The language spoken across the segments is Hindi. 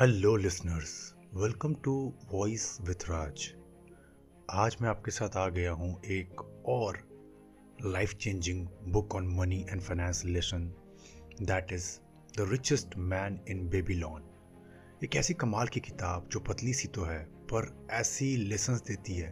Hello listeners welcome to voice with Raj आज मैं आपके साथ आ गया हूँ एक और life changing book on money and finance lesson that is the richest man in Babylon एक ऐसी कमाल की किताब जो पतली सी तो है, पर ऐसी लेसन्स देती है,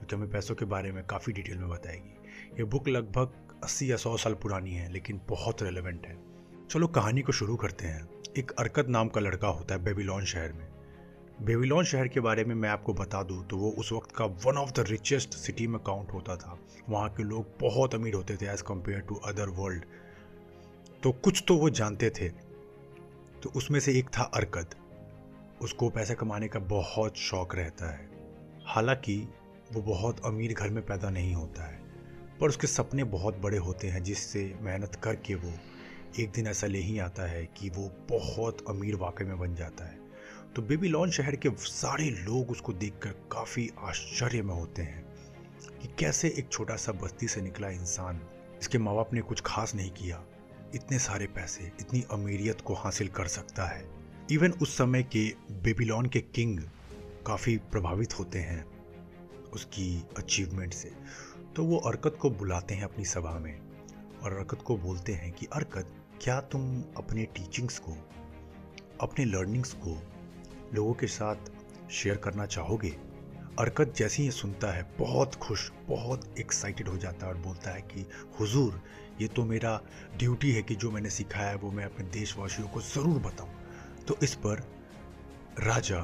जो कि हमें पैसों के बारे में काफ़ी डिटेल में बताएगी। ये बुक लगभग 80 या 100 साल पुरानी है, लेकिन बहुत रेलेवेंट है। चलो कहानी को शुरू करते हैं। एक अरकत नाम का लड़का होता है बेबीलोन शहर में। बेबीलोन शहर के बारे में मैं आपको बता दूँ तो वो उस वक्त का one of the richest city में काउंट होता था। वहाँ के लोग बहुत अमीर होते थे as compare to other world तो कुछ तो वो जानते थे। तो उसमें से एक था अरकत उसको पैसे कमाने का बहुत शौक रहता है। हालाँकि वो बहुत अमीर घर में पैदा नहीं होता है। पर उसके सपने बहुत बड़े होते हैं जिससे मेहनत करके वो एक दिन ऐसा ले ही आता है कि वो बहुत अमीर वाकई में बन जाता है। तो बेबीलोन शहर के सारे लोग उसको देखकर काफ़ी आश्चर्य में होते हैं कि कैसे एक छोटा सा बस्ती से निकला इंसान, इसके माँ बाप ने कुछ खास नहीं किया। इतने सारे पैसे, इतनी अमीरियत को हासिल कर सकता है। इवन उस समय के बेबीलोन के किंग काफ़ी प्रभावित होते हैं उसकी अचीवमेंट से। तो वो अरकत को बुलाते हैं अपनी सभा में और अरकत को बोलते हैं कि, अरकत क्या तुम अपने टीचिंग्स को, अपने लर्निंग्स को लोगों के साथ शेयर करना चाहोगे? अरकत जैसे ही सुनता है, बहुत खुश, बहुत एक्साइटेड हो जाता है और बोलता है कि, हुजूर, ये तो मेरा ड्यूटी है कि जो मैंने सिखाया है, वो मैं अपने देशवासियों को ज़रूर बताऊँ। तो इस पर राजा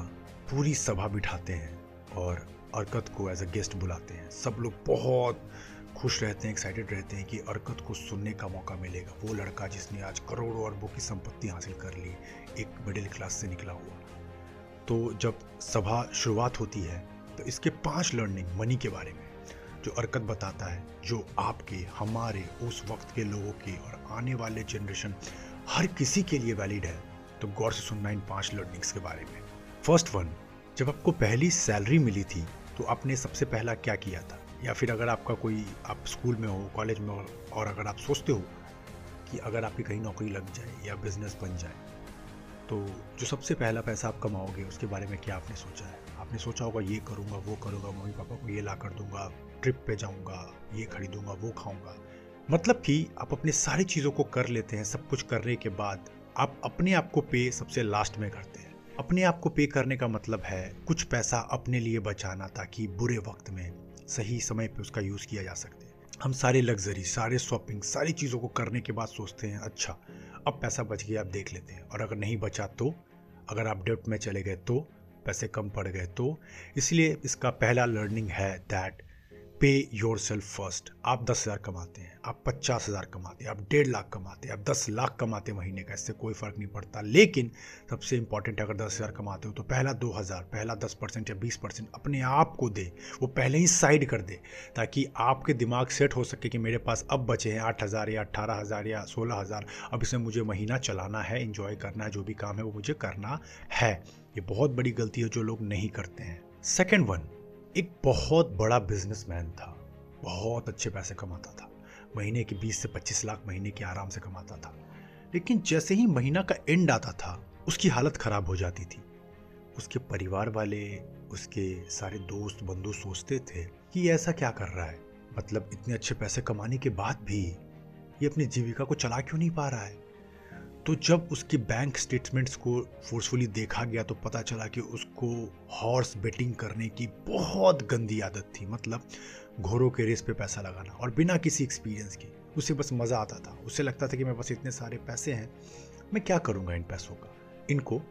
पूरी सभा बिठाते हैं और अरकत को एज अ गेस्ट बुलाते हैं। सब लोग बहुत खुश रहते हैं एक्साइटेड रहते हैं कि अरकत को सुनने का मौका मिलेगा। वो लड़का जिसने आज करोड़ों अरबों की संपत्ति हासिल कर ली, एक मिडिल क्लास से निकला हुआ। तो जब सभा शुरुआत होती है तो इसके पाँच लर्निंग मनी के बारे में, जो अरकत बताता है, जो आपके, हमारे, उस वक्त के लोगों के और आने वाले जनरेशन हर किसी के लिए वैलिड है तो गौर से सुनना इन पाँच लर्निंग्स के बारे में। फ़र्स्ट वन जब आपको पहली सैलरी मिली थी तो आपने सबसे पहला क्या किया था? या फिर अगर आपका कोई, आप स्कूल में हो, कॉलेज में हो, और अगर आप सोचते हो कि अगर आपकी कहीं नौकरी लग जाए या बिज़नेस बन जाए तो जो सबसे पहला पैसा आप कमाओगे, उसके बारे में क्या आपने सोचा है? आपने सोचा होगा, ये करूँगा, वो करूँगा मम्मी पापा को ये ला कर दूँगा, ट्रिप पे जाऊँगा, ये खरीदूँगा, वो खाऊँगा। मतलब कि आप अपने सारी चीज़ों को कर लेते हैं, सब कुछ करने के बाद आप अपने आप को पे सबसे लास्ट में करते हैं। अपने आप को पे करने का मतलब है कुछ पैसा अपने लिए बचाना, ताकि बुरे वक्त में सही समय पे उसका यूज़ किया जा सकता है। हम सारे लग्जरी, सारे शॉपिंग, सारी चीज़ों को करने के बाद सोचते हैं अच्छा अब पैसा बच गया आप देख लेते हैं। और अगर नहीं बचा तो अगर आप डेप्ट में चले गए तो पैसे कम पड़ गए तो इसलिए इसका पहला लर्निंग है दैट पे योर सेल्फ फ़र्स्ट आप दस हज़ार कमाते हैं, आप पचास हज़ार कमाते हैं, आप डेढ़ लाख कमाते हैं, आप दस लाख कमाते हैं महीने का, इससे कोई फ़र्क नहीं पड़ता। लेकिन सबसे इंपॉर्टेंट अगर दस हज़ार कमाते हो तो पहला दो हज़ार, पहला दस परसेंट या बीस परसेंट अपने आप को दे, वो पहले ही साइड कर दे, ताकि आपके दिमाग सेट हो सके कि मेरे पास अब बचे हैं आठ हज़ार या अट्ठारह हज़ार या सोलह हज़ार। अब इसमें मुझे महीना चलाना है इंजॉय करना है, जो भी काम है वो मुझे करना है। ये बहुत बड़ी गलती है जो लोग नहीं करते हैं। सेकेंड वन एक बहुत बड़ा बिजनेसमैन था। बहुत अच्छे पैसे कमाता था। महीने के 20 से 25 लाख महीने के आराम से कमाता था। लेकिन जैसे ही महीना का एंड आता था, उसकी हालत ख़राब हो जाती थी। उसके परिवार वाले, उसके सारे दोस्त बंधु सोचते थे कि ऐसा क्या कर रहा है? मतलब इतने अच्छे पैसे कमाने के बाद भी ये अपनी जीविका को चला क्यों नहीं पा रहा है? तो जब उसके बैंक स्टेटमेंट्स को फोर्सफुली देखा गया तो पता चला कि उसको हॉर्स बेटिंग करने की बहुत गंदी आदत थी मतलब घोड़ों के रेस पे पैसा लगाना और बिना किसी एक्सपीरियंस के। उसे बस मज़ा आता था। उसे लगता था कि मेरे पास इतने सारे पैसे हैं, मैं क्या करूँगा इन पैसों का? इनको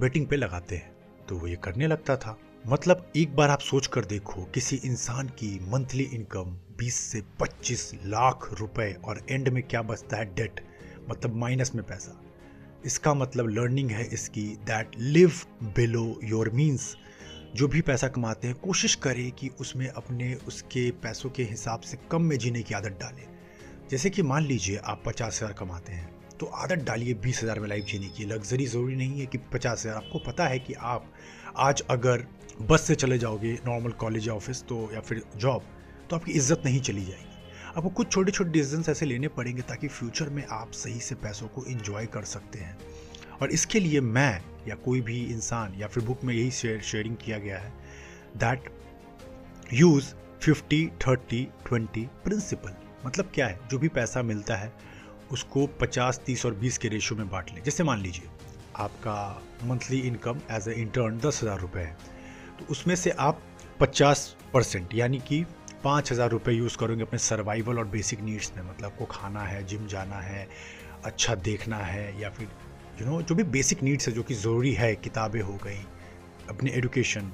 बेटिंग पे लगाते हैं तो वो ये करने लगता था। मतलब एक बार आप सोच कर देखो, किसी इंसान की मंथली इनकम 20 से 25 लाख रुपए और एंड में क्या बचता है डेट मतलब माइनस में पैसा। इसका मतलब लर्निंग है इसकी that live below your means जो भी पैसा कमाते हैं, कोशिश करें कि उसमें अपने, उसके पैसों के हिसाब से कम में जीने की आदत डालें। जैसे कि मान लीजिए आप पचास हज़ार कमाते हैं तो आदत डालिए बीस हज़ार में लाइफ जीने की। लग्जरी ज़रूरी नहीं है कि पचास हज़ार। आपको पता है कि आप आज अगर बस से चले जाओगे नॉर्मल कॉलेज या ऑफ़िस तो या फिर जॉब तो आपकी इज़्ज़त नहीं चली जाएगी। आपको कुछ छोटे छोटे डिसीज़न ऐसे लेने पड़ेंगे ताकि फ्यूचर में आप सही से पैसों को इंजॉय कर सकते हैं। और इसके लिए मैं या कोई भी इंसान या फिर बुक में यही शेयर शेयरिंग किया गया है that use fifty thirty twenty principle मतलब क्या है? जो भी पैसा मिलता है, उसको पचास, तीस और बीस के रेशियो में बांट लें। जैसे मान लीजिए, आपका monthly income as a intern दस हज़ार रुपये है तो उसमें से आप पचास परसेंट यानी कि पाँच हज़ार रुपये यूज़ करोगे अपने सर्वाइवल और बेसिक नीड्स में मतलब आपको खाना है जिम जाना है अच्छा देखना है, या फिर यू नो जो भी बेसिक नीड्स है, जो कि ज़रूरी है, किताबें हो गई, अपने एडुकेशन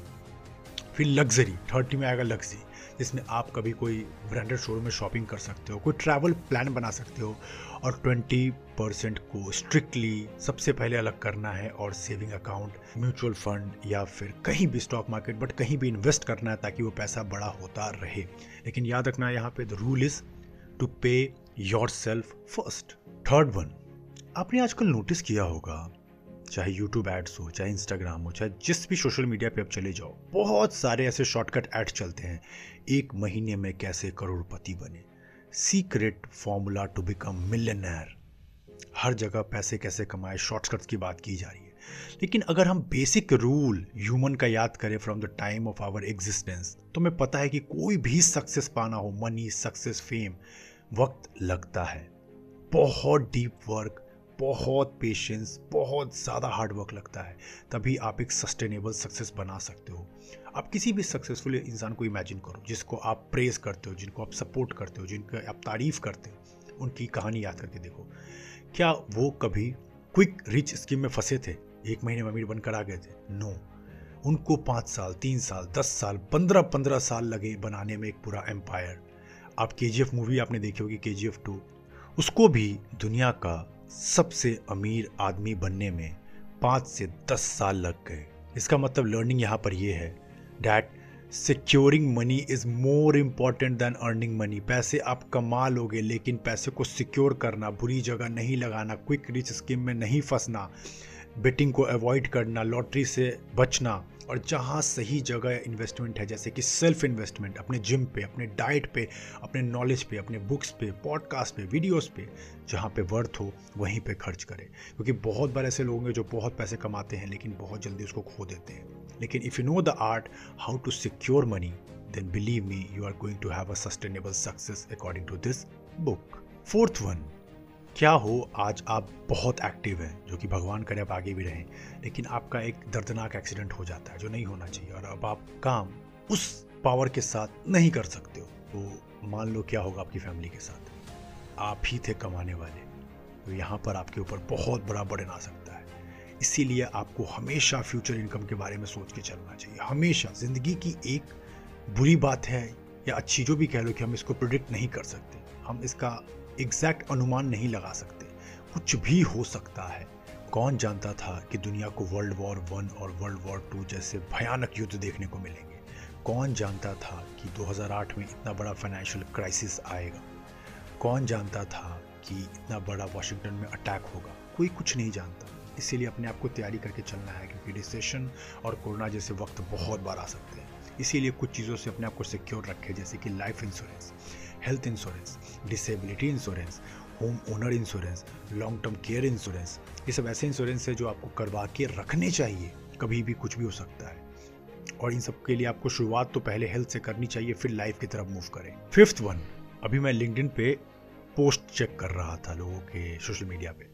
फिर लग्जरी थर्टी में आएगा लग्जरी जिसमें आप कभी कोई ब्रांडेड शोरूम में शॉपिंग कर सकते हो, कोई ट्रैवल प्लान बना सकते हो और 20 परसेंट को स्ट्रिक्टली सबसे पहले अलग करना है और सेविंग अकाउंट म्यूचुअल फंड या फिर कहीं भी स्टॉक मार्केट बट कहीं भी इन्वेस्ट करना है ताकि वो पैसा बड़ा होता रहे। लेकिन याद रखना यहाँ पे the rule is to pay yourself first third one आपने आजकल नोटिस किया होगा चाहे यूट्यूब एड्स हो, चाहे इंस्टाग्राम हो, चाहे जिस भी सोशल मीडिया पे आप चले जाओ, बहुत सारे ऐसे शॉर्टकट एड्स चलते हैं। एक महीने में कैसे करोड़पति बने? Secret formula to become millionaire हर जगह पैसे कैसे कमाए? शॉर्टकट्स की बात की जा रही है। लेकिन अगर हम बेसिक रूल ह्यूमन का याद करें from the time of our existence तो हमें पता है कि कोई भी सक्सेस पाना हो मनी सक्सेस फेम वक्त लगता है। बहुत डीप वर्क बहुत पेशेंस बहुत ज़्यादा हार्डवर्क लगता है। तभी आप एक सस्टेनेबल सक्सेस बना सकते हो। आप किसी भी सक्सेसफुल इंसान को इमेजिन करो, जिसको आप प्रेज करते हो, जिनको आप सपोर्ट करते हो, जिनका आप तारीफ़ करते हो, उनकी कहानी याद करके देखो। क्या वो कभी क्विक रिच स्कीम में फंसे थे? एक महीने में अमीर बनकर आ गए थे? नो उनको पाँच साल, तीन साल, दस साल, पंद्रह पंद्रह साल लगे बनाने में एक पूरा एम्पायर आप के मूवी आपने देखी होगी के जी उसको भी दुनिया का सबसे अमीर आदमी बनने में पाँच से दस साल लग गए। इसका मतलब लर्निंग यहाँ पर यह है that securing money is more important than earning money पैसे आप कमा लोगे, लेकिन पैसे को सिक्योर करना, बुरी जगह नहीं लगाना क्विक रिच स्कीम में नहीं फंसना बेटिंग को अवॉइड करना लॉटरी से बचना और जहाँ सही जगह इन्वेस्टमेंट है, जैसे कि सेल्फ इन्वेस्टमेंट अपने जिम पे, अपने डाइट पे, अपने नॉलेज पे, अपने बुक्स पे पॉडकास्ट पे वीडियोस पे, जहाँ पे वर्थ हो, वहीं पे खर्च करें। क्योंकि बहुत बार ऐसे लोग हैं जो बहुत पैसे कमाते हैं, लेकिन बहुत जल्दी उसको खो देते हैं। लेकिन if you know the art how to secure money then believe me you are going to have a sustainable success according to this book fourth one क्या हो, आज आप बहुत एक्टिव हैं, जो कि भगवान करे आप आगे भी रहें, लेकिन आपका एक दर्दनाक एक्सीडेंट हो जाता है, जो नहीं होना चाहिए, और अब आप काम उस पावर के साथ नहीं कर सकते हो। तो मान लो क्या होगा आपकी फैमिली के साथ? आप ही थे कमाने वाले तो यहाँ पर आपके ऊपर बहुत बड़ा बर्डन आ सकता है। इसीलिए आपको हमेशा फ्यूचर इनकम के बारे में सोच के चलना चाहिए। हमेशा, ज़िंदगी की एक बुरी बात है, या अच्छी जो भी कह लो कि हम इसको प्रोडिक्ट नहीं कर सकते। हम इसका एग्जैक्ट अनुमान नहीं लगा सकते। कुछ भी हो सकता है। कौन जानता था कि दुनिया को वर्ल्ड वॉर वन और वर्ल्ड वॉर टू जैसे भयानक युद्ध देखने को मिलेंगे? कौन जानता था कि 2008 में इतना बड़ा फाइनेंशियल क्राइसिस आएगा? कौन जानता था कि इतना बड़ा वाशिंगटन में अटैक होगा? कोई कुछ नहीं जानता। इसीलिए अपने आप को तैयारी करके चलना है क्योंकि रिसेशन और कोरोना जैसे वक्त बहुत बार आ सकते हैं। इसीलिए कुछ चीज़ों से अपने आप को सिक्योर रखें, जैसे कि life insurance health insurance disability insurance home owner insurance long term care insurance ये सब ऐसे इंश्योरेंस है जो आपको करवा के रखने चाहिए, कभी भी कुछ भी हो सकता है। और इन सब के लिए आपको शुरुआत तो पहले हेल्थ से करनी चाहिए, फिर लाइफ की तरफ़ मूव करें। फिफ्थ वन अभी मैं लिंकडिन पे पोस्ट चेक कर रहा था लोगों के सोशल मीडिया पे।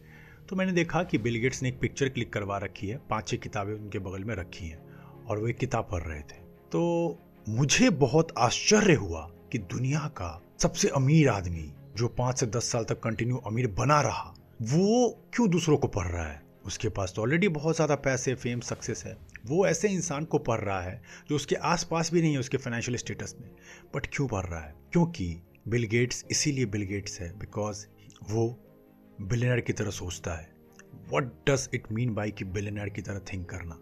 तो मैंने देखा कि बिल गेट्स ने एक पिक्चर क्लिक करवा रखी है, पाँच छह किताबें उनके बगल में रखी हैं, और वो एक किताब पढ़ रहे थे। तो मुझे बहुत आश्चर्य हुआ कि दुनिया का सबसे अमीर आदमी जो पाँच से दस साल तक कंटिन्यू अमीर बना रहा, वो क्यों दूसरों को पढ़ रहा है? उसके पास तो ऑलरेडी बहुत ज़्यादा पैसे फेम सक्सेस है। वो ऐसे इंसान को पढ़ रहा है जो उसके आसपास भी नहीं है, उसके फाइनेंशियल स्टेटस में। बट क्यों पढ़ रहा है? क्योंकि बिल गेट्स इसीलिए बिल गेट्स है बिकॉज़ वो बिलियनर की तरह सोचता है। What does it mean by कि बिलियनर की तरह थिंक करना?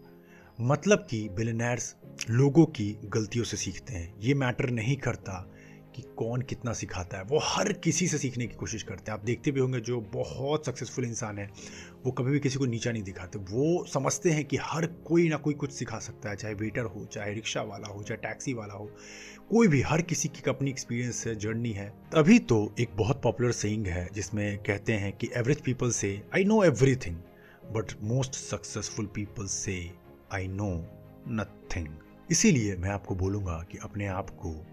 मतलब कि बिलियनर्स लोगों की गलतियों से सीखते हैं। ये मैटर नहीं करता कि कौन कितना सिखाता है। वो हर किसी से सीखने की कोशिश करते हैं। आप देखते भी होंगे जो बहुत सक्सेसफुल इंसान है, वो कभी भी किसी को नीचा नहीं दिखाते। वो समझते हैं कि हर कोई ना कोई कुछ सिखा सकता है, चाहे वेटर हो, चाहे रिक्शा वाला हो, चाहे टैक्सी वाला हो। कोई भी, हर किसी की अपनी एक्सपीरियंस है जर्नी है। तभी तो एक बहुत पॉपुलर सेइंग है, जिसमें कहते हैं कि एवरेज पीपल से I know everything but most successful people से आई नो नथिंग इसीलिए मैं आपको बोलूँगा कि अपने आप को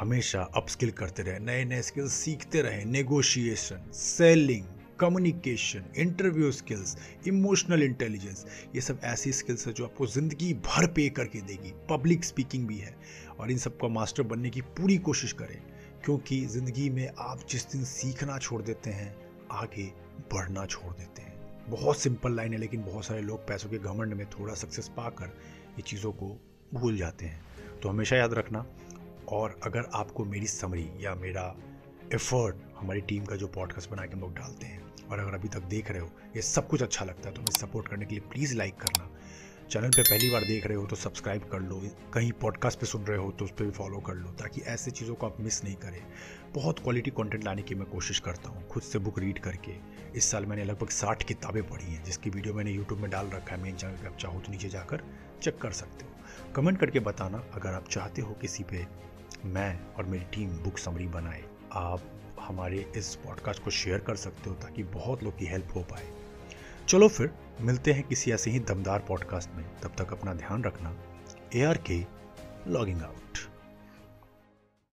हमेशा अपस्किल करते रहे नए नए स्किल्स सीखते रहे negotiation selling communication interview skills emotional intelligence ये सब ऐसी स्किल्स है जो आपको ज़िंदगी भर पे करके देगी। पब्लिक स्पीकिंग भी है और इन सबका मास्टर बनने की पूरी कोशिश करें, क्योंकि ज़िंदगी में आप जिस दिन सीखना छोड़ देते हैं, आगे बढ़ना छोड़ देते हैं। बहुत सिंपल लाइन है, लेकिन बहुत सारे लोग पैसों के घमंड में थोड़ा सक्सेस पाकर ये चीज़ों को भूल जाते हैं। तो हमेशा याद रखना और अगर आपको मेरी समरी या मेरा एफर्ट हमारी टीम का जो पॉडकास्ट बना के हम लोग डालते हैं और अगर अभी तक देख रहे हो, ये सब कुछ अच्छा लगता है तो हमें सपोर्ट करने के लिए प्लीज़ लाइक करना। चैनल पे पहली बार देख रहे हो तो सब्सक्राइब कर लो, कहीं पॉडकास्ट पे सुन रहे हो तो उस पर भी फॉलो कर लो, ताकि ऐसे चीज़ों को आप मिस नहीं करें। बहुत क्वालिटी कंटेंट लाने की मैं कोशिश करता हूँ, खुद से बुक रीड करके। इस साल मैंने लगभग साठ किताबें पढ़ी हैं, जिसकी वीडियो मैंने यूट्यूब में डाल रखा है मेन चैनल पर आप चाहो तो नीचे जाकर चेक कर सकते हो। कमेंट करके बताना, अगर आप चाहते हो किसी पे मैं और मेरी टीम बुक समरी बनाए। आप हमारे इस पॉडकास्ट को शेयर कर सकते हो ताकि बहुत लोग की हेल्प हो पाए। चलो फिर, मिलते हैं किसी ऐसे ही दमदार पॉडकास्ट में। तब तक अपना ध्यान रखना A R K logging out